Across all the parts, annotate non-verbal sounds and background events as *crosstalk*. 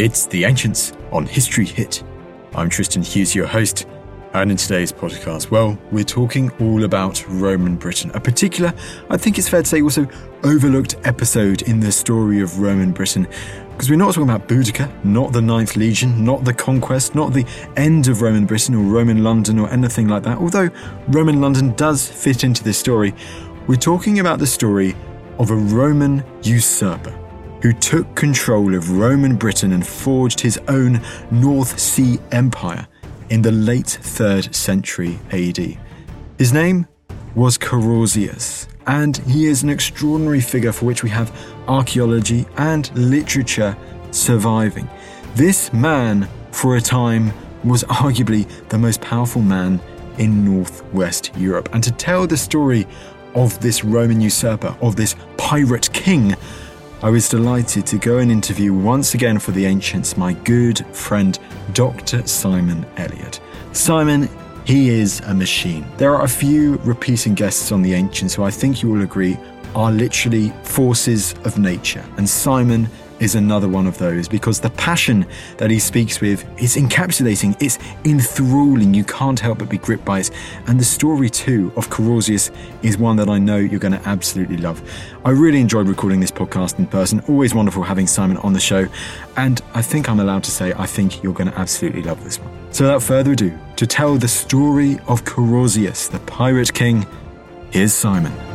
It's The Ancients on History Hit. I'm Tristan Hughes, your host, and in today's podcast, well, we're talking all about Roman Britain, a particular, I think it's fair to say, also overlooked episode in the story of Roman Britain. Because we're not talking about Boudica, not the Ninth Legion, not the conquest, not the end of Roman Britain or Roman London or anything like that, although Roman London does fit into this story. We're talking about the story of a Roman usurper who took control of Roman Britain and forged his own North Sea Empire in the late 3rd century AD. His name was Carausius, and he is an extraordinary figure for which we have archaeology and literature surviving. This man, for a time, was arguably the most powerful man in northwest Europe. And to tell the story of this Roman usurper, of this pirate king, I was delighted to go and interview once again for the Ancients my good friend Dr. Simon Elliott. Simon, he is a machine. There are a few repeating guests on the Ancients who I think you will agree are literally forces of nature, and Simon is another one of those because the passion that he speaks with is encapsulating, it's enthralling. You can't help but be gripped by it. And the story, too, of Carausius is one that I know you're going to absolutely love. I really enjoyed recording this podcast in person. Always wonderful having Simon on the show. And I think I'm allowed to say, I think you're going to absolutely love this one. So without further ado, to tell the story of Carausius, the Pirate King, here's Simon.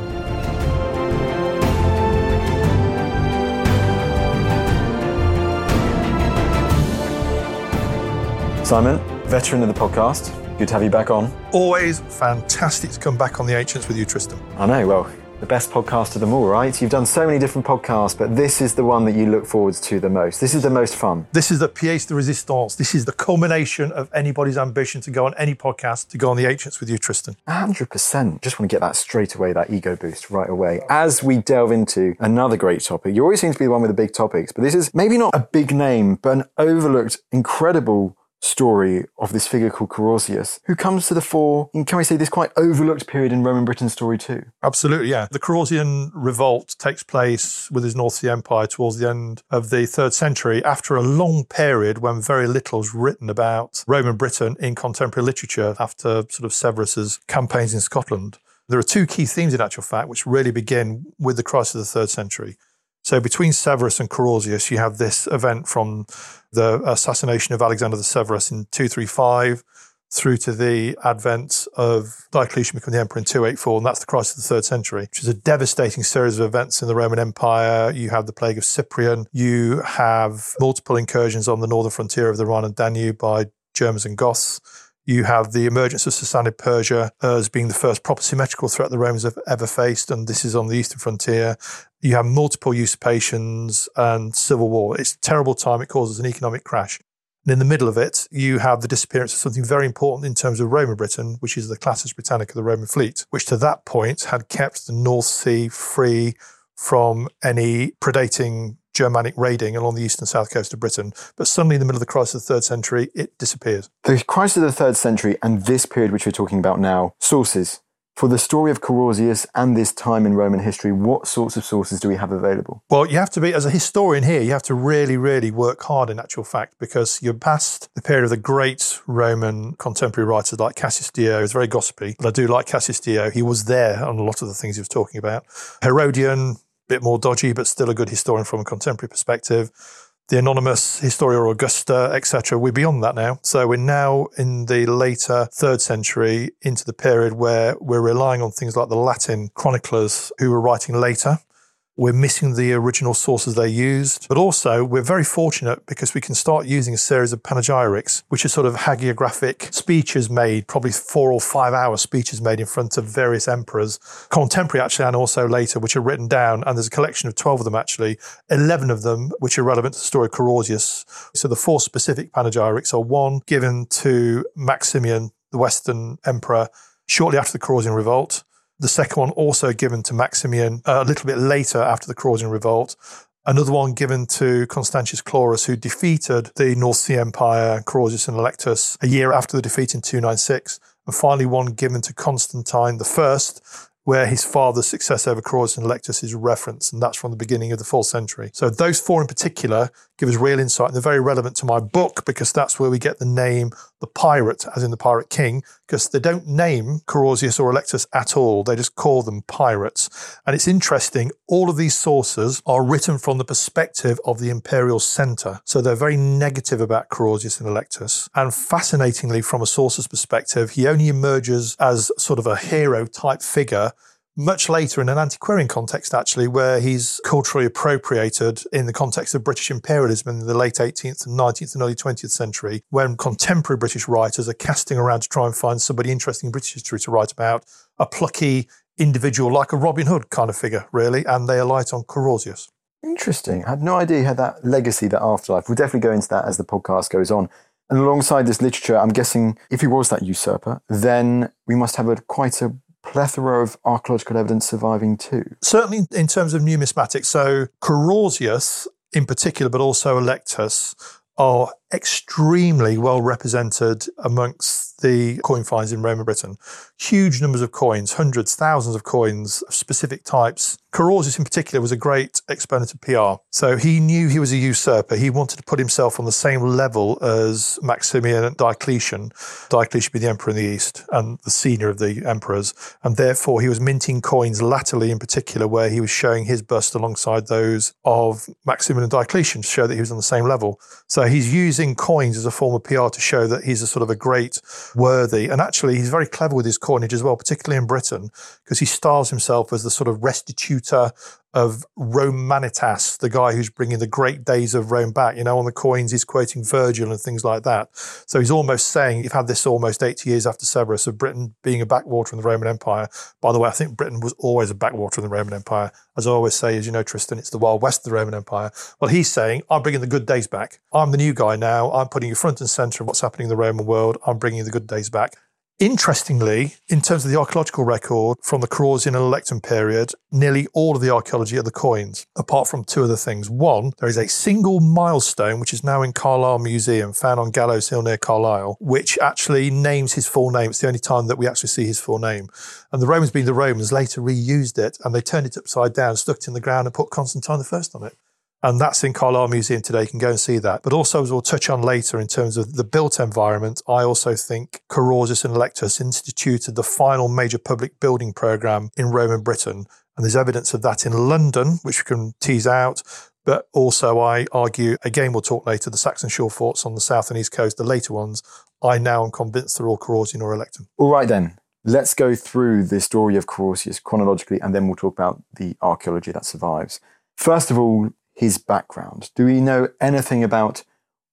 Simon, veteran of the podcast, good to have you back on. Always fantastic to come back on the Ancients with you, Tristan. I know, well, the best podcast of them all, right? You've done so many different podcasts, but this is the one that you look forwards to the most. This is the most fun. This is the pièce de résistance. This is the culmination of anybody's ambition to go on any podcast, to go on the Ancients with you, Tristan. 100%. Just want to get that straight away, that ego boost right away. As we delve into another great topic, you always seem to be the one with the big topics, but this is maybe not a big name, but an overlooked, incredible story of this figure called Carausius, who comes to the fore in, can we say, this quite overlooked period in Roman Britain story too? Absolutely, yeah. The Carausian revolt takes place with his North Sea Empire towards the end of the third century after a long period when very little was written about Roman Britain in contemporary literature after sort of Severus's campaigns in Scotland. There are two key themes in actual fact which really begin with the crisis of the third century. So between Severus and Carausius, you have this event from the assassination of Alexander the Severus in 235 through to the advent of Diocletian becoming the emperor in 284, and that's the crisis of the third century, which is a devastating series of events in the Roman Empire. You have the plague of Cyprian, you have multiple incursions on the northern frontier of the Rhine and Danube by Germans and Goths. You have the emergence of Sassanid Persia as being the first proper symmetrical threat the Romans have ever faced, and this is on the eastern frontier. You have multiple usurpations and civil war. It's a terrible time. It causes an economic crash. And in the middle of it, you have the disappearance of something very important in terms of Roman Britain, which is the Classis Britannica, the Roman fleet, which to that point had kept the North Sea free from any predating Germanic raiding along the east and south coast of Britain. But suddenly, in the middle of the crisis of the third century, it disappears. The crisis of the third century and this period which we're talking about now, sources. For the story of Carausius and this time in Roman history, what sorts of sources do we have available? Well, you have to be, as a historian here, you have to really, really work hard in actual fact because you're past the period of the great Roman contemporary writers like Cassius Dio, who's very gossipy, but I do like Cassius Dio. He was there on a lot of the things he was talking about. Herodian, bit more dodgy, but still a good historian from a contemporary perspective. The anonymous Historia Augusta, etc. We're beyond that now. So we're now in the later third century into the period where we're relying on things like the Latin chroniclers who were writing later. We're missing the original sources they used, but also we're very fortunate because we can start using a series of panegyrics, which are sort of hagiographic speeches made, probably four or five hour speeches made in front of various emperors, contemporary actually, and also later, which are written down. And there's a collection of 12 of them actually, 11 of them which are relevant to the story of Carausius. So the four specific panegyrics are one given to Maximian, the Western emperor, shortly after the Carausian revolt. The second one also given to Maximian uh, a little bit later after the Carausian revolt. Another one given to Constantius Chlorus, who defeated the North Sea Empire, Carausius and Allectus, a year after the defeat in 296. And finally, one given to Constantine I, where his father's success over Claudius and Allectus is referenced, and that's from the beginning of the fourth century. So those four in particular give us real insight, and they're very relevant to my book because that's where we get the name the pirate, as in the pirate king, because they don't name Carausius or Allectus at all. They just call them pirates. And it's interesting, all of these sources are written from the perspective of the imperial centre. So they're very negative about Carausius and Allectus. And fascinatingly, from a source's perspective, he only emerges as sort of a hero type figure much later in an antiquarian context, actually, where he's culturally appropriated in the context of British imperialism in the late 18th and 19th and early 20th century, when contemporary British writers are casting around to try and find somebody interesting in British history to write about, a plucky individual like a Robin Hood kind of figure, really, and they alight on Carausius. Interesting. I had no idea he had that legacy, that afterlife. We'll definitely go into that as the podcast goes on. And alongside this literature, I'm guessing if he was that usurper, then we must have a quite a plethora of archaeological evidence surviving too. Certainly in terms of numismatics. So Carausius in particular, but also Allectus, are extremely well represented amongst the coin finds in Roman Britain. Huge numbers of coins, hundreds, thousands of coins of specific types. Carausius in particular was a great exponent of PR. So he knew he was a usurper. He wanted to put himself on the same level as Maximian and Diocletian. Diocletian being the emperor in the east and the senior of the emperors. And therefore he was minting coins latterly in particular where he was showing his bust alongside those of Maximian and Diocletian to show that he was on the same level. So he's using coins as a form of PR to show that he's a sort of a great worthy. And actually, he's very clever with his coinage as well, particularly in Britain, because he styles himself as the sort of restitutor of Romanitas, the guy who's bringing the great days of Rome back. You know, on the coins, he's quoting Virgil and things like that. So he's almost saying, you've had this almost 80 years after Severus of Britain being a backwater in the Roman Empire. By the way, I think Britain was always a backwater in the Roman Empire. As I always say, as you know, Tristan, it's the Wild West of the Roman Empire. Well, he's saying, I'm bringing the good days back. I'm the new guy now. I'm putting you front and center of what's happening in the Roman world. I'm bringing the good days back. Interestingly, in terms of the archaeological record from the Carausian and Allectan period, nearly all of the archaeology are the coins, apart from two other things. One, there is a single milestone, which is now in Carlisle Museum, found on Gallows Hill near Carlisle, which actually names his full name. It's the only time that we actually see his full name. And the Romans, being the Romans, later reused it and they turned it upside down, stuck it in the ground, and put Constantine I on it. And that's in Carlisle Museum today. You can go and see that. But also, as we'll touch on later in terms of the built environment, I also think Carausius and Allectus instituted the final major public building program in Roman Britain. And there's evidence of that in London, which we can tease out. But also, I argue, again, we'll talk later, the Saxon shore forts on the south and east coast, the later ones, I now am convinced they're all Carausian or Electum. All right, then. Let's go through the story of Carausius chronologically, and then we'll talk about the archaeology that survives. First of all, his background? Do we know anything about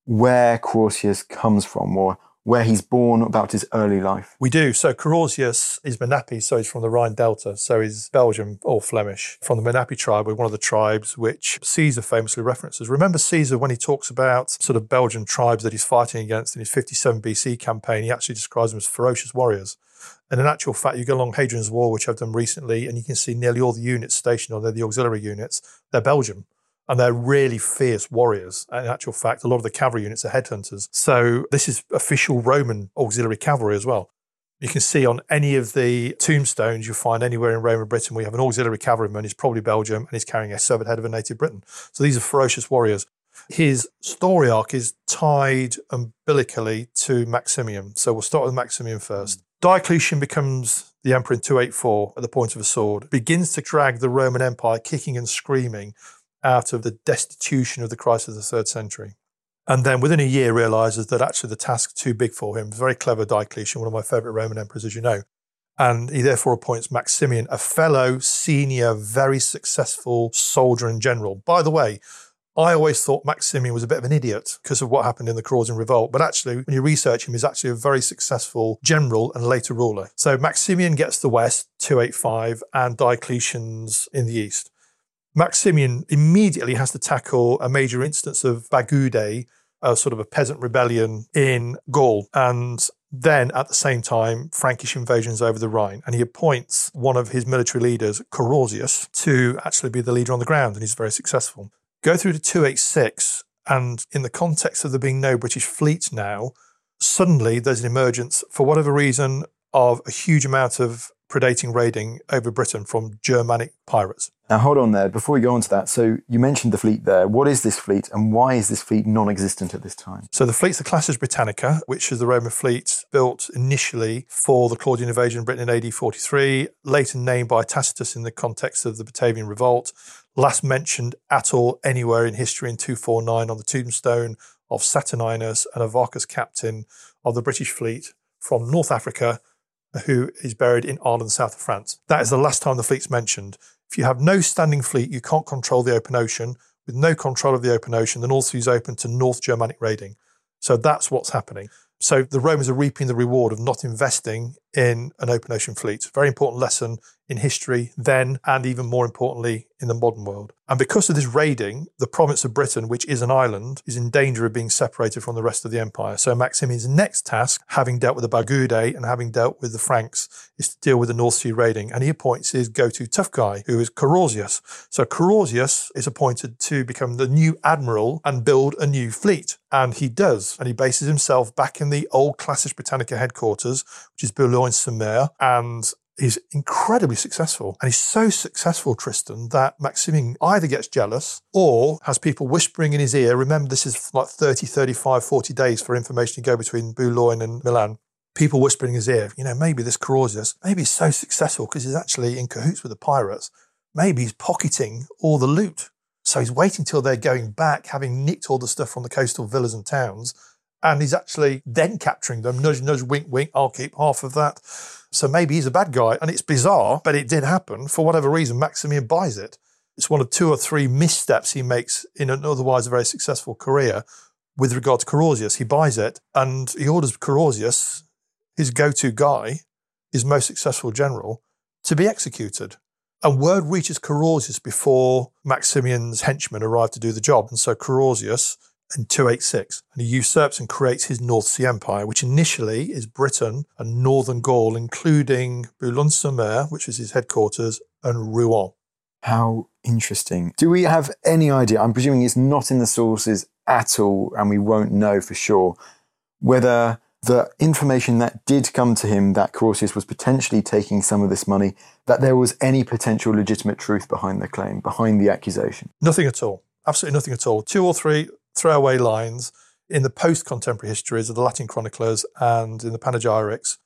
where Carausius comes from or where he's born, about his early life? We do. So Carausius is Menapi, so he's from the Rhine Delta. So he's Belgian or Flemish, from the Menapi tribe, one of the tribes which Caesar famously references. Remember Caesar when he talks about sort of Belgian tribes that he's fighting against in his 57 BC campaign, he actually describes them as ferocious warriors. And in actual fact, you go along Hadrian's Wall, which I've done recently, and you can see nearly all the units stationed on there, the auxiliary units, they're Belgium and they're really fierce warriors. In actual fact, a lot of the cavalry units are headhunters. So this is official Roman auxiliary cavalry as well. You can see on any of the tombstones you find anywhere in Roman Britain, we have an auxiliary cavalryman. He's probably Belgium and he's carrying a severed head of a native Briton. So these are ferocious warriors. His story arc is tied umbilically to Maximian. So we'll start with Maximian first. Diocletian becomes the emperor in 284 at the point of a sword, begins to drag the Roman Empire kicking and screaming out of the destitution of the Christ of the third century. And then within a year realizes that actually the task's too big for him. Very clever Diocletian, one of my favorite Roman emperors, as you know. And he therefore appoints Maximian, a fellow, senior, very successful soldier and general. By the way, I always thought Maximian was a bit of an idiot because of what happened in the Carausian Revolt. But actually, when you research him, he's actually a very successful general and later ruler. So Maximian gets the west, 285, and Diocletian's in the east. Maximian immediately has to tackle a major instance of Bagaudae, a sort of a peasant rebellion in Gaul. And then at the same time, Frankish invasions over the Rhine. And he appoints one of his military leaders, Carausius, to actually be the leader on the ground. And he's very successful. Go through to 286, and in the context of there being no British fleet now, suddenly there's an emergence, for whatever reason, of a huge amount of predating raiding over Britain from Germanic pirates. Now, hold on there. Before we go on to that, so you mentioned the fleet there. What is this fleet and why is this fleet non existent at this time? So, the fleet's the Classis Britannica, which is the Roman fleet built initially for the Claudian invasion of Britain in AD 43, later named by Tacitus in the context of the Batavian Revolt, last mentioned at all anywhere in history in 249 on the tombstone of Saturninus, a navarchus captain of the British fleet from North Africa who is buried in Arles, south of France. That is the last time the fleet's mentioned. If you have no standing fleet, you can't control the open ocean. With no control of the open ocean, the North Sea is open to North Germanic raiding. So that's what's happening. So the Romans are reaping the reward of not investing in an open ocean fleet. Very important lesson in history then, and even more importantly, in the modern world. And because of this raiding, the province of Britain, which is an island, is in danger of being separated from the rest of the empire. So Maximian's next task, having dealt with the Bagaudae and having dealt with the Franks, is to deal with the North Sea raiding. And he appoints his go-to tough guy, who is Carausius. So Carausius is appointed to become the new admiral and build a new fleet. And he does. And he bases himself back in the old Classis Britannica headquarters, which is Boulogne-sur-Mer. And he's incredibly successful. And he's so successful, Tristan, that Maximian either gets jealous or has people whispering in his ear. Remember, this is like 30, 35, 40 days for information to go between Boulogne and Milan. People whispering in his ear, you know, maybe this Carausius, maybe he's so successful because he's actually in cahoots with the pirates. Maybe he's pocketing all the loot. So he's waiting till they're going back, having nicked all the stuff from the coastal villas and towns. And he's actually then capturing them. Nudge, nudge, wink, wink. I'll keep half of that. So maybe he's a bad guy. And it's bizarre, but it did happen. For whatever reason, Maximian buys it. It's one of two or three missteps he makes in an otherwise very successful career with regard to Carausius. He buys it and he orders Carausius, his go to guy, his most successful general, to be executed. And word reaches Carausius before Maximian's henchmen arrive to do the job. And so Carausius in 286, and he usurps and creates his North Sea Empire, which initially is Britain and northern Gaul, including Boulogne-sur-Mer, which is his headquarters, and Rouen. How interesting. Do we have any idea? I'm presuming it's not in the sources at all, and we won't know for sure whether the information that did come to him that Carausius was potentially taking some of this money, that there was any potential legitimate truth behind the claim, behind the accusation? Nothing at all. Absolutely nothing at all. Two or three throwaway lines in the post contemporary histories of the Latin chroniclers and in the panegyrics,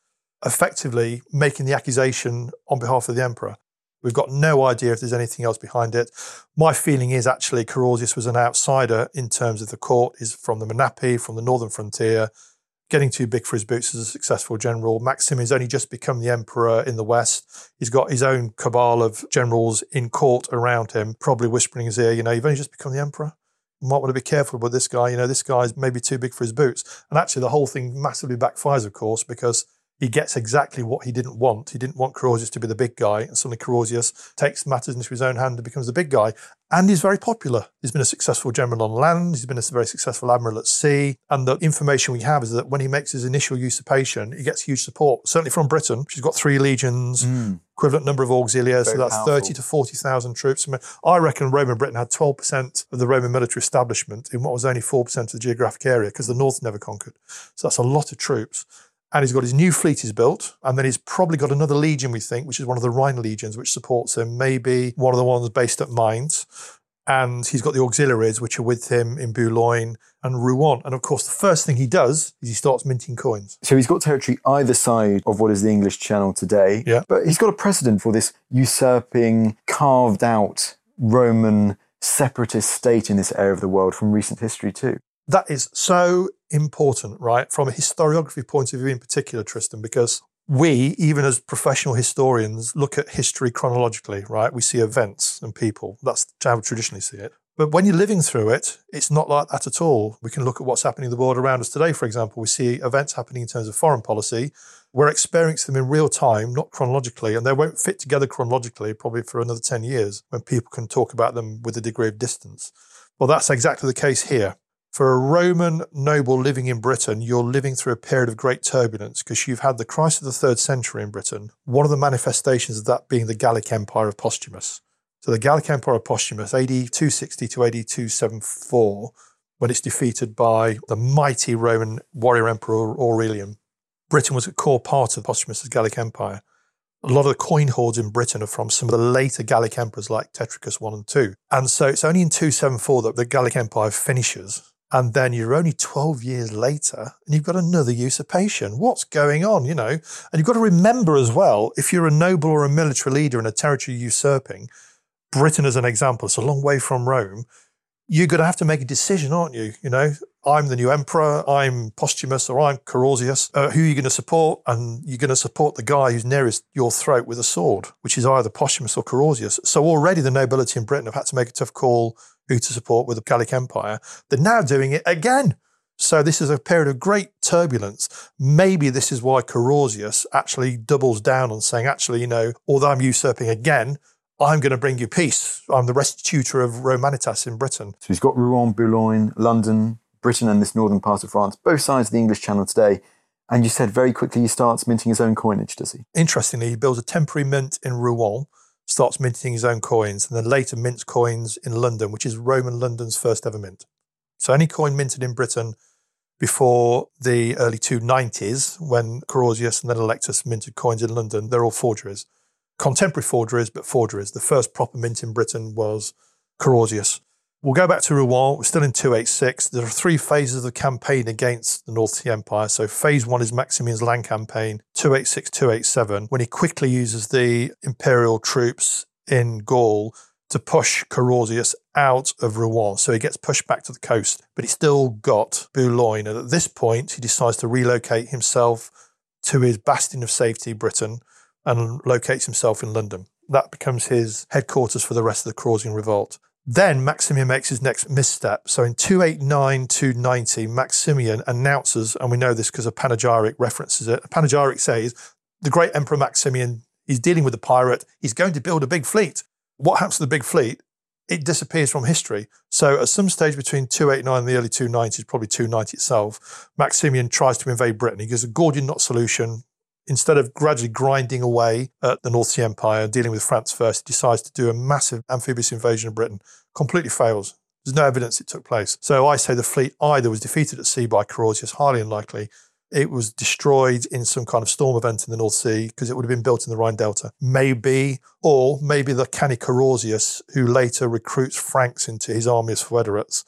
effectively making the accusation on behalf of the emperor. We've got no idea if there's anything else behind it. My feeling is actually Carausius was an outsider in terms of the court, is from the Menapi, from the northern frontier, getting too big for his boots as a successful general. Maximian has only just become the emperor in the West. He's got his own cabal of generals in court around him, probably whispering in his ear, you know, you've only just become the emperor might want to be careful with this guy. You know, this guy's maybe too big for his boots. And actually, the whole thing massively backfires, of course, because he gets exactly what he didn't want. He didn't want Carausius to be the big guy, and suddenly Carausius takes matters into his own hand and becomes the big guy. And he's very popular. He's been a successful general on land. He's been a very successful admiral at sea. And the information we have is that when he makes his initial usurpation, he gets huge support, certainly from Britain. She's got three legions, mm. equivalent number of auxiliaries, so that's powerful. 30 to 40,000 troops. I, mean, I reckon Roman Britain had 12% of the Roman military establishment in what was only 4% of the geographic area because the North never conquered. So that's a lot of troops and he's got his new fleet is built, and then he's probably got another legion, we think, which is one of the Rhine legions, which supports him, maybe one of the ones based at Mainz. And he's got the auxiliaries, which are with him in Boulogne and Rouen. And of course, the first thing he does is he starts minting coins. So he's got territory either side of what is the English Channel today. Yeah. But he's got a precedent for this usurping, carved out Roman separatist state in this area of the world from recent history, too. That is so important, right? From a historiography point of view in particular, Tristan, because we, even as professional historians, look at history chronologically, right? We see events and people. That's how we traditionally see it. But when you're living through it, it's not like that at all. We can look at what's happening in the world around us today, for example. We see events happening in terms of foreign policy. We're experiencing them in real time, not chronologically, and they won't fit together chronologically probably for another 10 years when people can talk about them with a degree of distance. Well, that's exactly the case here. For a Roman noble living in Britain, you're living through a period of great turbulence because you've had the crisis of the third century in Britain. One of the manifestations of that being the Gallic Empire of Postumus. So the Gallic Empire of Postumus, AD 260 to AD 274, when it's defeated by the mighty Roman warrior emperor Aurelian. Britain was a core part of Postumus's Gallic Empire. A lot of the coin hoards in Britain are from some of the later Gallic emperors like Tetricus I and II. And so it's only in 274 that the Gallic Empire finishes and then you're only 12 years later and you've got another usurpation. What's going on, you know? And you've got to remember as well, if you're a noble or a military leader in a territory usurping, Britain as an example, it's a long way from Rome, you're going to have to make a decision, aren't you? You know, I'm the new emperor, I'm Postumus, or I'm Carausius. Uh, who are you going to support? And you're going to support the guy who's nearest your throat with a sword, which is either Postumus or Carausius. So already the nobility in Britain have had to make a tough call who to support with the Gallic Empire. They're now doing it again. So this is a period of great turbulence. Maybe this is why Carausius actually doubles down on saying, actually, you know, although I'm usurping again, I'm going to bring you peace. I'm the restitutor of Romanitas in Britain. So he's got Rouen, Boulogne, London, Britain, and this northern part of France, both sides of the English Channel today. And you said very quickly he starts minting his own coinage, does he? Interestingly, he builds a temporary mint in Rouen starts minting his own coins and then later mints coins in London, which is Roman London's first ever mint. So any coin minted in Britain before the early 290s, when Carausius and then Allectus minted coins in London, they're all forgeries. Contemporary forgeries, but forgeries. The first proper mint in Britain was Carausius. We'll go back to Rouen. We're still in 286. There are three phases of the campaign against the North Sea Empire. So, phase one is Maximian's land campaign, 286 287, when he quickly uses the imperial troops in Gaul to push Carausius out of Rouen. So, he gets pushed back to the coast, but he's still got Boulogne. And at this point, he decides to relocate himself to his bastion of safety, Britain, and locates himself in London. That becomes his headquarters for the rest of the Carausian revolt. Then Maximian makes his next misstep. So in 289 290, Maximian announces, and we know this because a panegyric references it. A panegyric says, the great Emperor Maximian is dealing with a pirate. He's going to build a big fleet. What happens to the big fleet? It disappears from history. So at some stage between 289 and the early 290s, probably 290 itself, Maximian tries to invade Britain. He gives a Gordian knot solution instead of gradually grinding away at the North Sea Empire, and dealing with France first, he decides to do a massive amphibious invasion of Britain. Completely fails. There's no evidence it took place. So I say the fleet either was defeated at sea by Carausius, highly unlikely. It was destroyed in some kind of storm event in the North Sea because it would have been built in the Rhine Delta. Maybe, or maybe the canny Carausius, who later recruits Franks into his army as federates,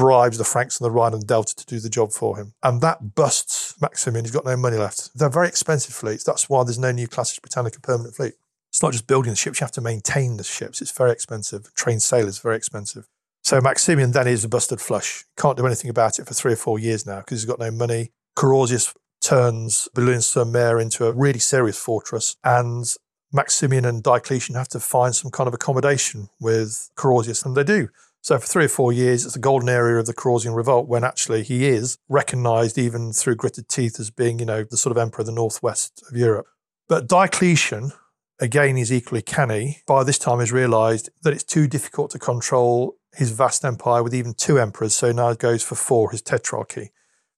bribes the Franks and the Rhine and Delta to do the job for him. And that busts Maximian. He's got no money left. They're very expensive fleets. That's why there's no new Classis Britannica permanent fleet. It's not just building the ships, you have to maintain the ships. It's very expensive. Trained sailors, very expensive. So Maximian then is a busted flush. Can't do anything about it for three or four years now because he's got no money. Carausius turns Boulogne-sur-Mer into a really serious fortress and Maximian and Diocletian have to find some kind of accommodation with Carausius, and they do. So for three or four years, it's the golden area of the Carausian revolt when actually he is recognized even through gritted teeth as being, you know, the sort of emperor of the northwest of Europe. But Diocletian, again, is equally canny. By this time, has realized that it's too difficult to control his vast empire with even two emperors. So now it goes for four, his tetrarchy.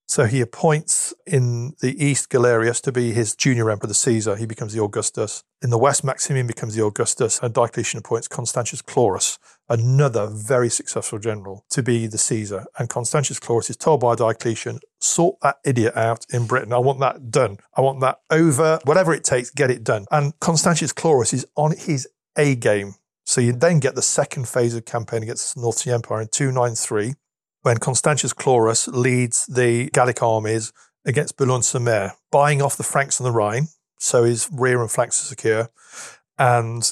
So he appoints in the east Galerius to be his junior emperor, the Caesar. He becomes the Augustus. In the west, Maximian becomes the Augustus, and Diocletian appoints Constantius Chlorus, another very successful general, to be the Caesar. And Constantius Chlorus is told by Diocletian, sort that idiot out in Britain. I want that done. I want that over, whatever it takes, get it done. And Constantius Chlorus is on his A game. So you then get the second phase of campaign against the North Sea Empire in 293 when Constantius Chlorus leads the Gallic armies against Boulogne-sur-Mer, buying off the Franks on the Rhine, so his rear and flanks are secure, and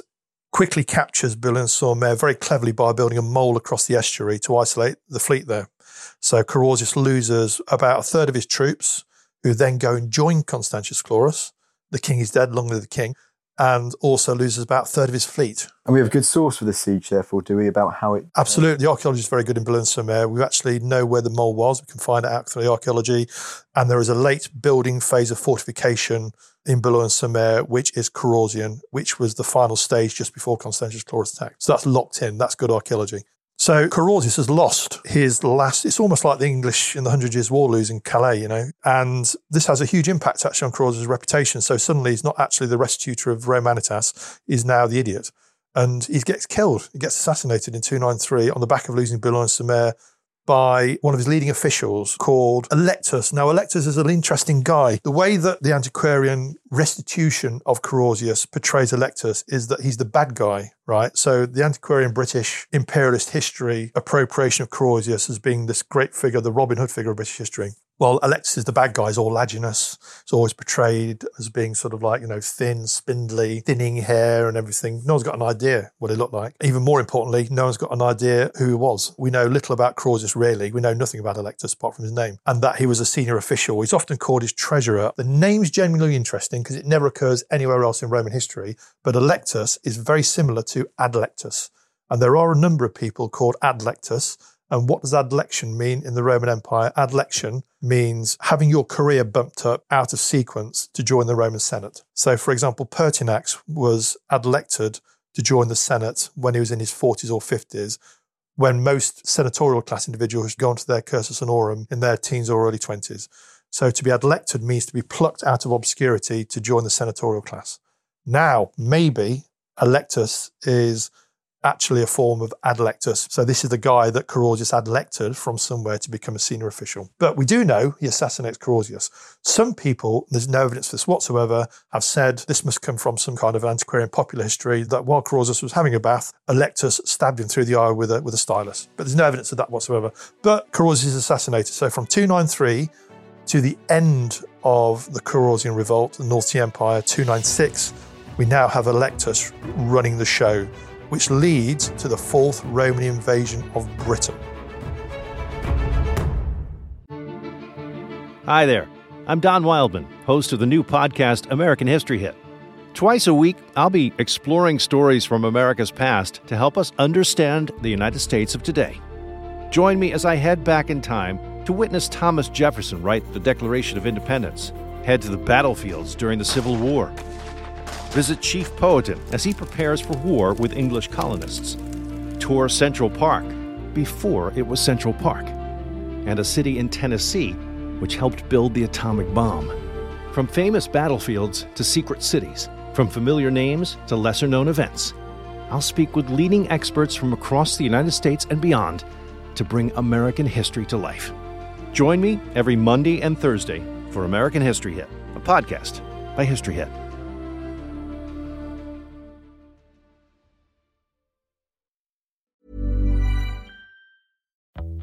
quickly captures Boulogne-sur-Mer very cleverly by building a mole across the estuary to isolate the fleet there. So Carausius loses about a third of his troops, who then go and join Constantius Chlorus the king is dead, long live the king, and also loses about a third of his fleet. And we have a good source for the siege, therefore, do we, about how it. Absolutely. The archaeology is very good in Boulogne-sur-Mer. We actually know where the mole was. We can find it out through the archaeology. And there is a late building phase of fortification in Boulogne-sur-Mer, which is Carausian, which was the final stage just before Constantius Chlorus attack. So that's locked in. That's good archaeology. So Carausius has lost his last, it's almost like the English in the Hundred Years' War losing Calais, you know, and this has a huge impact actually on Carausius' reputation. So suddenly he's not actually the restitutor of Romanitas, he's now the idiot. And he gets killed, he gets assassinated in 293 on the back of losing Boulogne-sur-Mer by one of his leading officials called Allectus. Now, Allectus is an interesting guy. The way that the antiquarian restitution of Carausius portrays Allectus is that he's the bad guy, right? So the antiquarian British imperialist history appropriation of Carausius as being this great figure, the Robin Hood figure of British history. Well, Allectus is the bad guy, is all laginous. It's always portrayed as being sort of like, you know, thin, spindly, thinning hair and everything. No one's got an idea what he looked like. Even more importantly, no one's got an idea who he was. We know little about Claudius, really. We know nothing about Allectus apart from his name and that he was a senior official. He's often called his treasurer. The name's genuinely interesting because it never occurs anywhere else in Roman history, but Allectus is very similar to Adlectus. And there are a number of people called Adlectus and what does adlection mean in the Roman Empire? Adlection means having your career bumped up out of sequence to join the Roman Senate. So, for example, Pertinax was adlected to join the Senate when he was in his 40s or 50s, when most senatorial class individuals go to their cursus honorum in their teens or early 20s. So, to be adlected means to be plucked out of obscurity to join the senatorial class. Now, maybe Allectus is actually a form of adlectus. So this is the guy that Carausius adlected from somewhere to become a senior official. But we do know he assassinates Carausius. Some people, there's no evidence for this whatsoever, have said this must come from some kind of antiquarian popular history that while Carausius was having a bath, Allectus stabbed him through the eye with a, with a stylus. But there's no evidence of that whatsoever. But Carausius is assassinated. So from 293 to the end of the Carausian revolt, the North Sea Empire, 296, we now have Allectus running the show which leads to the fourth Roman invasion of Britain. Hi there. I'm Don Wildman, host of the new podcast American History Hit. Twice a week, I'll be exploring stories from America's past to help us understand the United States of today. Join me as I head back in time to witness Thomas Jefferson write the Declaration of Independence, head to the battlefields during the Civil War, Visit Chief Powhatan as he prepares for war with English colonists. Tour Central Park before it was Central Park, and a city in Tennessee which helped build the atomic bomb. From famous battlefields to secret cities, from familiar names to lesser known events, I'll speak with leading experts from across the United States and beyond to bring American history to life. Join me every Monday and Thursday for American History Hit, a podcast by History Hit.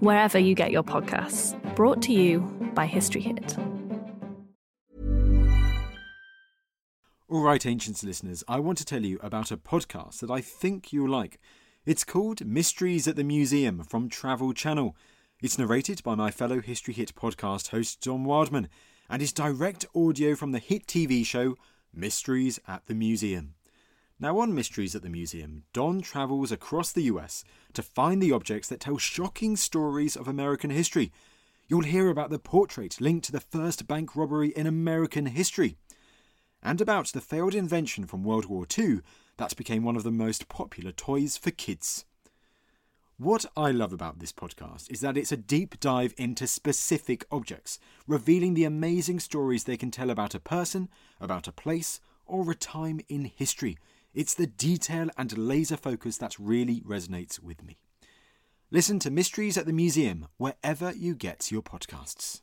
wherever you get your podcasts. Brought to you by History Hit. All right, Ancients listeners, I want to tell you about a podcast that I think you'll like. It's called Mysteries at the Museum from Travel Channel. It's narrated by my fellow History Hit podcast host, Don Wildman, and is direct audio from the hit TV show Mysteries at the Museum. Now, on Mysteries at the Museum, Don travels across the US to find the objects that tell shocking stories of American history. You'll hear about the portrait linked to the first bank robbery in American history. and about the failed invention from World War II that became one of the most popular toys for kids. What I love about this podcast is that it's a deep dive into specific objects, revealing the amazing stories they can tell about a person, about a place, or a time in history. It's the detail and laser focus that really resonates with me. Listen to Mysteries at the Museum wherever you get your podcasts.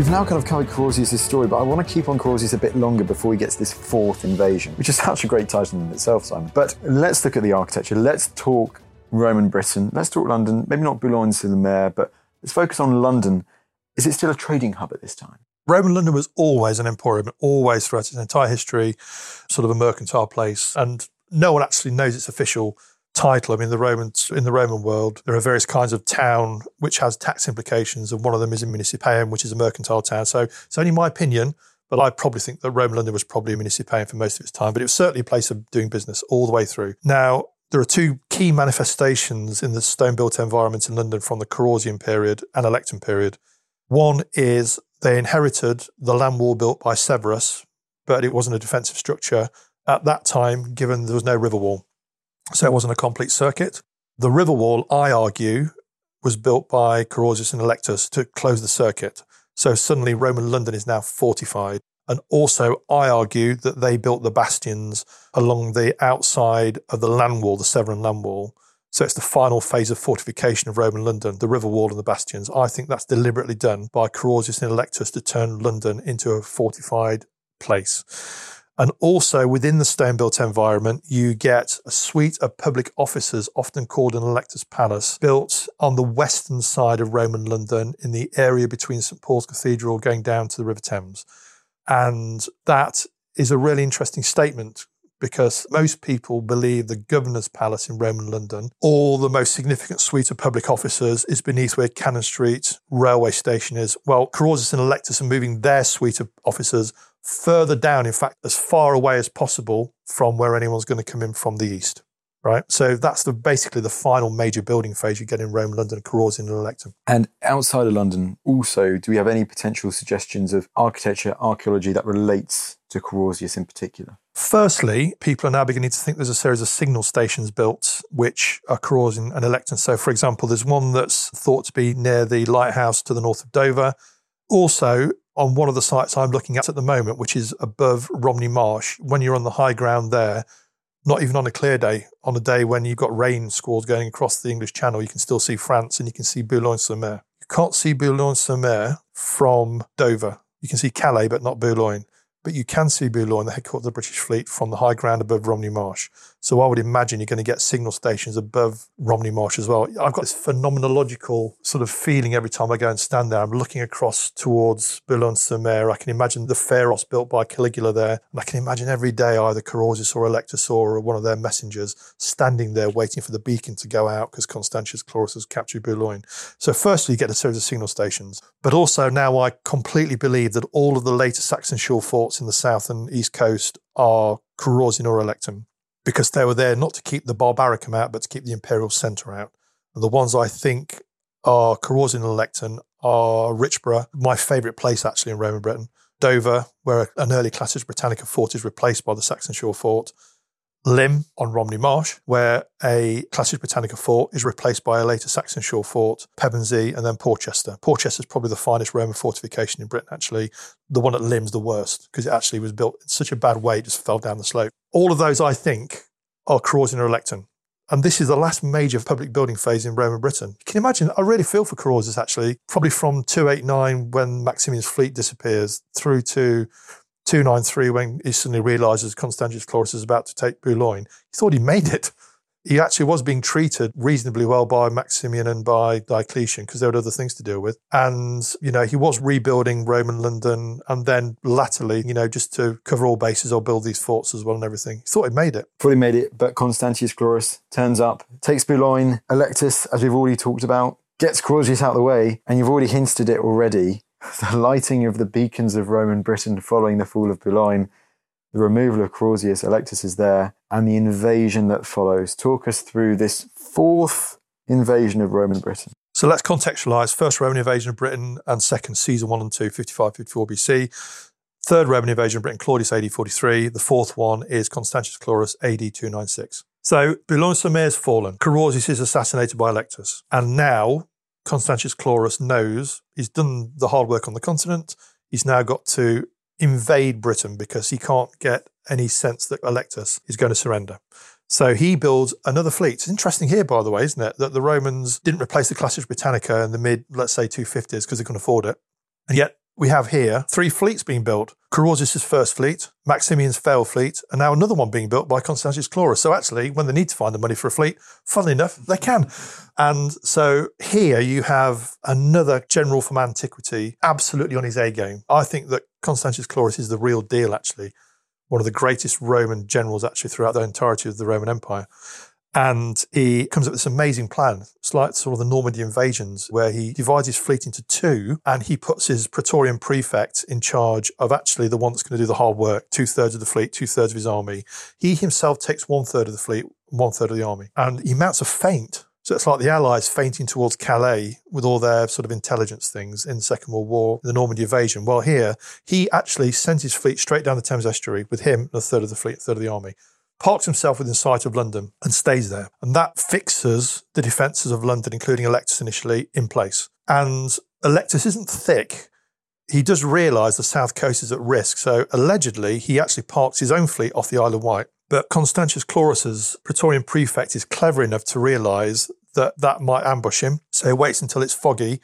We've now kind of covered Carausius' story, but I want to keep on Carausius a bit longer before he gets this fourth invasion, which is such a great title in itself, Simon. But let's look at the architecture. Let's talk Roman Britain. Let's talk London. Maybe not Boulogne-sur-Mer, but let's focus on London. Is it still a trading hub at this time? Roman London was always an emporium, always throughout its entire history, sort of a mercantile place. And no one actually knows its official title. I mean, the Romans in the Roman world, there are various kinds of town which has tax implications, and one of them is a municipium, which is a mercantile town. So it's only my opinion, but I probably think that Roman London was probably a municipium for most of its time, but it was certainly a place of doing business all the way through. Now, there are two key manifestations in the stone built environment in London from the Carausian period and Allectan period. One is they inherited the land wall built by Severus, but it wasn't a defensive structure at that time, given there was no river wall. So it wasn't a complete circuit. The river wall, I argue, was built by Carausius and Allectus to close the circuit. So suddenly Roman London is now fortified. And also, I argue that they built the bastions along the outside of the land wall, the Severan land wall. So it's the final phase of fortification of Roman London, the river wall and the bastions. I think that's deliberately done by Carausius and Allectus to turn London into a fortified place. And also within the stone built environment, you get a suite of public offices, often called an elector's palace, built on the western side of Roman London in the area between St Paul's Cathedral going down to the River Thames. And that is a really interesting statement because most people believe the governor's palace in Roman London, or the most significant suite of public officers, is beneath where Cannon Street railway station is. Well, Carausius and Allectus are moving their suite of officers further down, in fact, as far away as possible from where anyone's going to come in from the east. Right. So that's the basically the final major building phase you get in Rome, London, Carausian, and Electum. And outside of London, also, do we have any potential suggestions of architecture, archaeology that relates to Carausius in particular? Firstly, people are now beginning to think there's a series of signal stations built which are Carausian and Allectan. So, for example, there's one that's thought to be near the lighthouse to the north of Dover. Also, on one of the sites I'm looking at at the moment, which is above Romney Marsh, when you're on the high ground there, not even on a clear day, on a day when you've got rain squalls going across the English Channel, you can still see France and you can see Boulogne-sur-Mer. You can't see Boulogne-sur-Mer from Dover. You can see Calais, but not Boulogne but you can see Boulogne, the headquarters of the British fleet, from the high ground above Romney Marsh. So I would imagine you're going to get signal stations above Romney Marsh as well. I've got this phenomenological sort of feeling every time I go and stand there. I'm looking across towards Boulogne-sur-Mer. I can imagine the Pharos built by Caligula there. And I can imagine every day either Carausius or Allectus or one of their messengers standing there waiting for the beacon to go out because Constantius Chlorus has captured Boulogne. So firstly, you get a series of signal stations. But also now I completely believe that all of the later Saxon shore forts in the south and east coast are Carausian or Electum because they were there not to keep the Barbaricum out, but to keep the imperial centre out. And the ones I think are Carausian and Allectan are Richborough, my favourite place actually in Roman Britain, Dover, where an early Classis Britannica fort is replaced by the Saxon Shore fort, Lympne on Romney Marsh, where a Classis Britannica fort is replaced by a later Saxon Shore fort, Pevensey, and then Portchester. Portchester is probably the finest Roman fortification in Britain, actually. The one at Lympne's the worst because it actually was built in such a bad way, it just fell down the slope. All of those, I think, are Carausian or Allectan. And this is the last major public building phase in Roman Britain. You can imagine, I really feel for Carausius actually, probably from 289 when Maximian's fleet disappears through to 293 when he suddenly realizes Constantius Chlorus is about to take Boulogne. He thought he made it he actually was being treated reasonably well by Maximian and by Diocletian because there were other things to deal with. And, you know, he was rebuilding Roman London and then latterly, you know, just to cover all bases or build these forts as well and everything. He thought he made it. Fully made it, but Constantius Chlorus turns up, takes Boulogne, Allectus, as we've already talked about, gets Carausius out of the way, and you've already hinted it already. *laughs* the lighting of the beacons of Roman Britain following the fall of Boulogne, the removal of Carausius Allectus is there, and the invasion that follows. Talk us through this fourth invasion of Roman Britain. So let's contextualize first Roman invasion of Britain and second Caesar 1 and 2, 55, 54 BC. Third Roman invasion of Britain, Claudius AD 43. The fourth one is Constantius Chlorus AD 296. So Boulogne-sur-Mer has fallen. Carausius is assassinated by Allectus. And now Constantius Chlorus knows he's done the hard work on the continent. He's now got to invade Britain because he can't get any sense that Allectus is going to surrender. So he builds another fleet. It's interesting here, by the way, isn't it, that the Romans didn't replace the Classis Britannica in the mid, let's say, 250s because they couldn't afford it. And yet we have here three fleets being built. Carausius' first fleet, Maximian's failed fleet, and now another one being built by Constantius Chlorus. So actually, when they need to find the money for a fleet, funnily enough, they can. And so here you have another general from antiquity, absolutely on his A game. I think that Constantius Chlorus is the real deal, actually. One of the greatest Roman generals, actually, throughout the entirety of the Roman Empire. And he comes up with this amazing plan. It's like sort of the Normandy invasions, where he divides his fleet into two and he puts his Praetorian prefect in charge of actually the one that's going to do the hard work, two thirds of the fleet, two thirds of his army. He himself takes one third of the fleet, one third of the army. And he mounts a feint. So it's like the Allies feinting towards Calais with all their sort of intelligence things in the Second World War, the Normandy invasion. Well, here, he actually sends his fleet straight down the Thames estuary with him, a third of the fleet, a third of the army parks himself within sight of London and stays there. And that fixes the defences of London, including Allectus initially, in place. And Allectus isn't thick. He does realise the south coast is at risk. So allegedly, he actually parks his own fleet off the Isle of Wight. But Constantius Chlorus's Praetorian prefect is clever enough to realise that that might ambush him. So he waits until it's foggy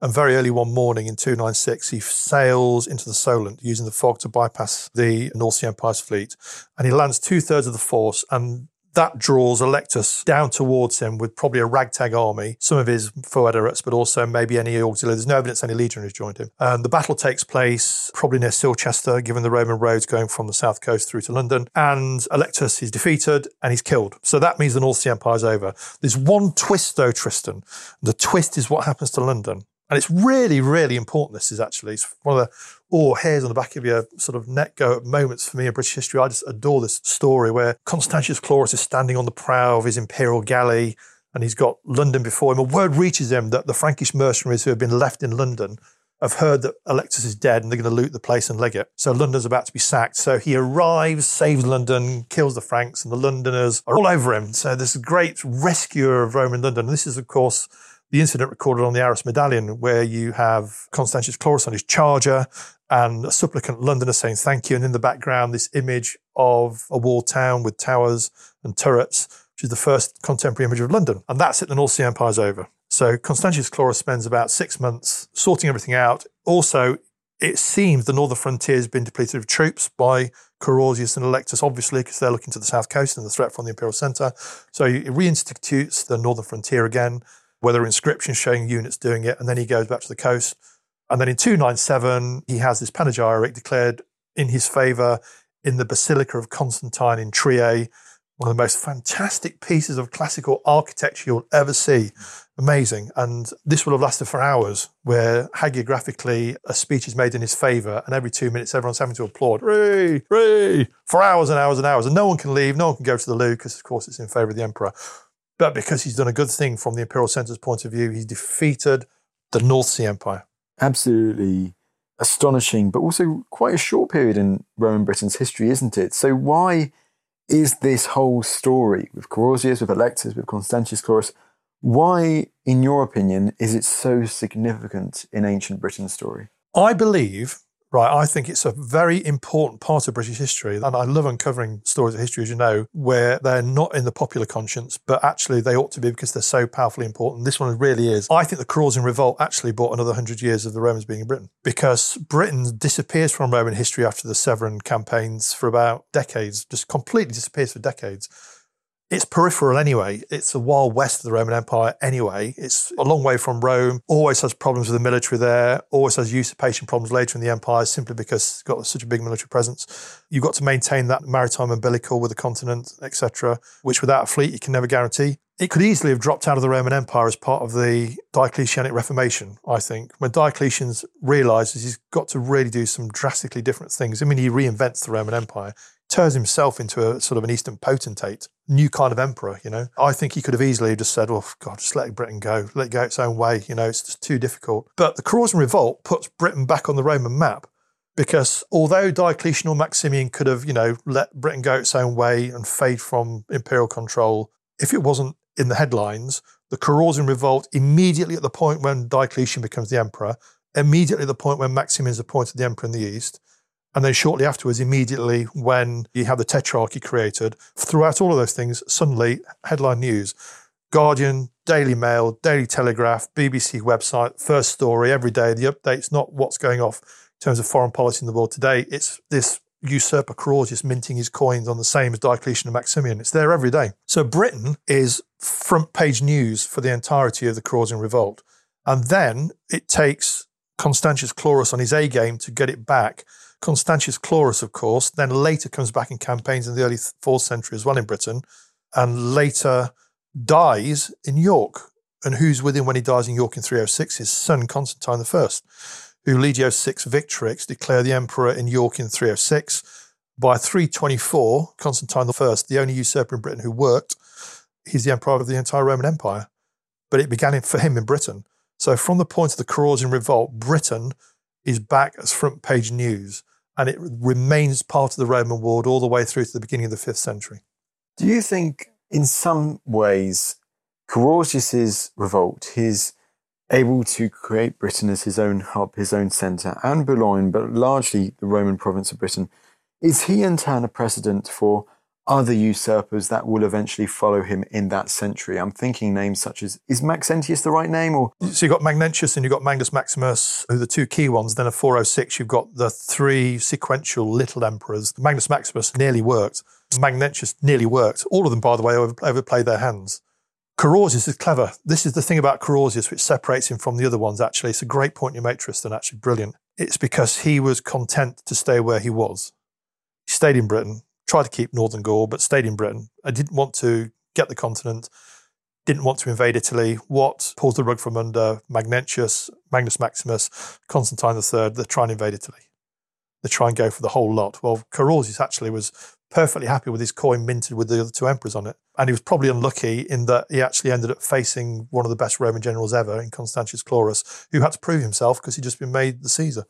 and very early one morning in 296, he sails into the Solent using the fog to bypass the North Sea Empire's fleet. And he lands two thirds of the force and that draws Allectus down towards him with probably a ragtag army, some of his foederates, but also maybe any auxiliary. There's no evidence any legionaries joined him. And the battle takes place probably near Silchester, given the Roman roads going from the south coast through to London. And Allectus is defeated and he's killed. So that means the North Sea Empire is over. There's one twist though, Tristan. The twist is what happens to London. And it's really, really important. This is actually it's one of the oh hairs on the back of your sort of neck go moments for me in British history. I just adore this story where Constantius Chlorus is standing on the prow of his imperial galley and he's got London before him. A word reaches him that the Frankish mercenaries who have been left in London have heard that Allectus is dead and they're going to loot the place and leg it. So London's about to be sacked. So he arrives, saves London, kills the Franks, and the Londoners are all over him. So a great rescuer of Roman London. And this is, of course, the incident recorded on the Arras medallion, where you have Constantius Chlorus on his charger and a supplicant Londoner saying thank you. And in the background, this image of a walled town with towers and turrets, which is the first contemporary image of London. And that's it, the North Sea Empire's over. So Constantius Chlorus spends about six months sorting everything out. Also, it seems the northern frontier has been depleted of troops by Carausius and Allectus, obviously, because they're looking to the south coast and the threat from the imperial centre. So he reinstitutes the northern frontier again are inscriptions showing units doing it, and then he goes back to the coast. And then in 297, he has this panegyric declared in his favour in the Basilica of Constantine in Trier, one of the most fantastic pieces of classical architecture you'll ever see. Amazing. And this will have lasted for hours, where hagiographically a speech is made in his favour, and every two minutes everyone's having to applaud, hooray, hooray, for hours and hours and hours. And no one can leave, no one can go to the loo, because of course it's in favour of the emperor. But because he's done a good thing from the imperial centre's point of view, he's defeated the North Sea Empire. Absolutely astonishing, but also quite a short period in Roman Britain's history, isn't it? So why is this whole story with Carausius, with Allectus, with Constantius Chlorus, why, in your opinion, is it so significant in ancient Britain's story? I believe right? I think it's a very important part of British history. And I love uncovering stories of history, as you know, where they're not in the popular conscience, but actually they ought to be because they're so powerfully important. This one really is. I think the Carausian Revolt actually brought another 100 years of the Romans being in Britain because Britain disappears from Roman history after the Severan campaigns for about decades, just completely disappears for decades it's peripheral anyway. It's the wild west of the Roman Empire anyway. It's a long way from Rome, always has problems with the military there, always has usurpation problems later in the empire simply because it's got such a big military presence. You've got to maintain that maritime umbilical with the continent, etc., which without a fleet you can never guarantee. it could easily have dropped out of the Roman Empire as part of the Diocletianic Reformation, I think, when Diocletian realizes he's got to really do some drastically different things. I mean, he reinvents the Roman Empire, turns himself into a sort of an Eastern potentate, new kind of emperor, you know. I think he could have easily just said, oh, God, just let Britain go, let it go its own way, you know, it's just too difficult. But the Carausian Revolt puts Britain back on the Roman map because although Diocletian or Maximian could have, you know, let Britain go its own way and fade from imperial control, if it wasn't in the headlines, the Carausian revolt immediately at the point when Diocletian becomes the emperor, immediately at the point when Maximian is appointed the emperor in the east, and then shortly afterwards, immediately when you have the tetrarchy created, throughout all of those things, suddenly headline news, Guardian, Daily Mail, Daily Telegraph, BBC website, first story every day. The updates, not what's going off in terms of foreign policy in the world today. It's this usurper Carausius minting his coins on the same as Diocletian and Maximian. It's there every day. So Britain is front page news for the entirety of the Carausian revolt. And then it takes Constantius Chlorus on his A game to get it back. Constantius Chlorus, of course, then later comes back in campaigns in the early fourth century as well in Britain, and later dies in York. And who's with him when he dies in York in 306? His son, Constantine I who Legio 6 Victrix declared the emperor in York in 306. By 324, Constantine I, the only usurper in Britain who worked, he's the emperor of the entire Roman Empire. But it began for him in Britain. So from the point of the Carausian Revolt, Britain is back as front page news, and it remains part of the Roman world all the way through to the beginning of the fifth century. Do you think, in some ways, Carausius's revolt, his able to create Britain as his own hub, his own centre, and Boulogne, but largely the Roman province of Britain, is he in turn a precedent for other usurpers that will eventually follow him in that century? I'm thinking names such as is Maxentius the right name, or so you've got Magnentius and you've got Magnus Maximus, who are the two key ones. Then a 406, you've got the three sequential little emperors. Magnus Maximus nearly worked. Magnentius nearly worked. All of them, by the way, overplayed their hands. Carausius is clever. This is the thing about Carausius which separates him from the other ones, actually. It's a great point you make, Tristan, actually, brilliant. It's because he was content to stay where he was. He stayed in Britain, tried to keep Northern Gaul, but stayed in Britain. I didn't want to get the continent, didn't want to invade Italy. What pulls the rug from under Magnentius, Magnus Maximus, Constantine III, they try and invade Italy. They try and go for the whole lot. Well, Carausius actually was perfectly happy with his coin minted with the other two emperors on it. And he was probably unlucky in that he actually ended up facing one of the best Roman generals ever in Constantius Chlorus, who had to prove himself because he'd just been made the Caesar.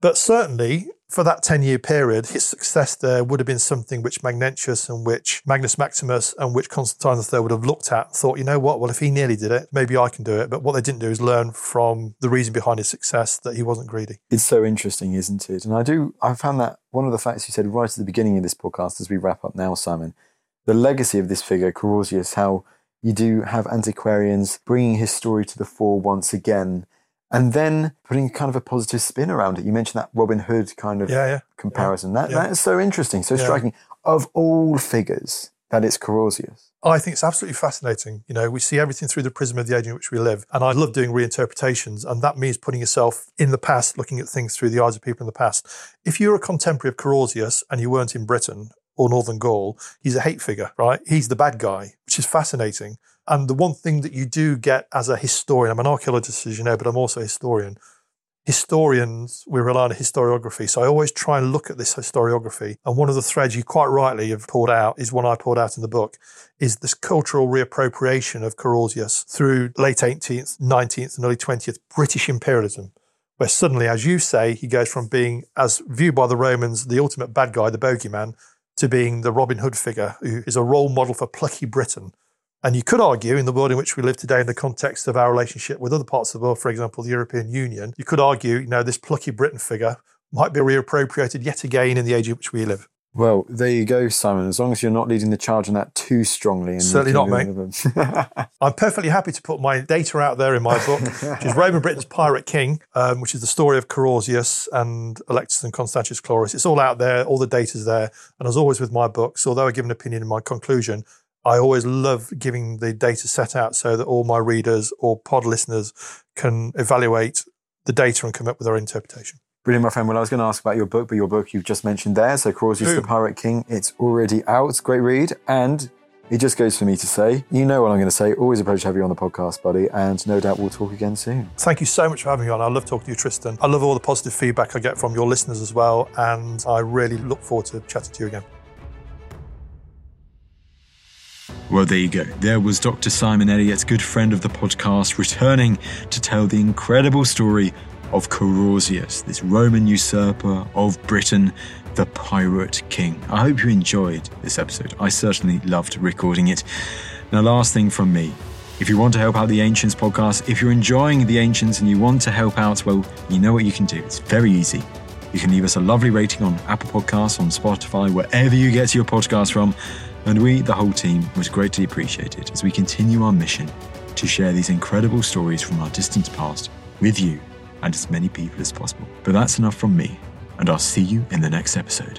But certainly, for that 10 year period, his success there would have been something which Magnentius and which Magnus Maximus and which Constantine III would have looked at and thought, you know what, well, if he nearly did it, maybe I can do it. But what they didn't do is learn from the reason behind his success that he wasn't greedy. It's so interesting, isn't it? And I do, I found that one of the facts you said right at the beginning of this podcast as we wrap up now, Simon, the legacy of this figure, Carausius, how you do have antiquarians bringing his story to the fore once again and then putting kind of a positive spin around it. You mentioned that Robin Hood kind of yeah, yeah, comparison. Yeah, that that is so interesting, so striking. Of all figures, that it's Carausius. I think it's absolutely fascinating. You know, we see everything through the prism of the age in which we live. And I love doing reinterpretations. And that means putting yourself in the past, looking at things through the eyes of people in the past. If you're a contemporary of Carausius and you weren't in Britain or Northern Gaul, he's a hate figure, right? He's the bad guy, which is fascinating. And the one thing that you do get as a historian, I'm an archaeologist, as you know, but I'm also a historian. Historians, we rely on historiography. So I always try and look at this historiography. And one of the threads you quite rightly have pulled out is one I pulled out in the book, is this cultural reappropriation of Carausius through late 18th, 19th, and early 20th British imperialism where suddenly, as you say, he goes from being, as viewed by the Romans, the ultimate bad guy, the bogeyman, to being the Robin Hood figure, who is a role model for plucky Britain, and you could argue, in the world in which we live today, in the context of our relationship with other parts of the world, for example, the European Union, you could argue, you know, this plucky Britain figure might be reappropriated yet again in the age in which we live. Well, there you go, Simon. As long as you're not leading the charge on that too strongly. And Certainly not, mate. *laughs* I'm perfectly happy to put my data out there in my book, which is Roman Britain's Pirate King, um, which is the story of Carausius and Allectus and Constantius Chlorus. It's all out there, all the data's there. And as always with my books, although I give an opinion in my conclusion, I always love giving the data set out so that all my readers or pod listeners can evaluate the data and come up with their interpretation. Brilliant, my friend. Well, I was going to ask about your book, but your book you've just mentioned there. So, Carausius the Pirate King, it's already out. Great read. And it just goes for me to say, you know what I'm going to say. Always a pleasure to have you on the podcast, buddy, and no doubt we'll talk again soon. Thank you so much for having me on. I love talking to you, Tristan. I love all the positive feedback I get from your listeners as well, and I really look forward to chatting to you again. Well, there you go. There was Dr. Simon Elliott, good friend of the podcast, returning to tell the incredible story of Carausius, this Roman usurper of Britain, the Pirate King. I hope you enjoyed this episode. I certainly loved recording it. Now, last thing from me. If you want to help out the Ancients podcast, if you're enjoying the Ancients and you want to help out, well, you know what you can do. It's very easy. You can leave us a lovely rating on Apple Podcasts, on Spotify, wherever you get your podcast from. And we, the whole team, would greatly appreciate it as we continue our mission to share these incredible stories from our distant past with you and as many people as possible. But that's enough from me, and I'll see you in the next episode.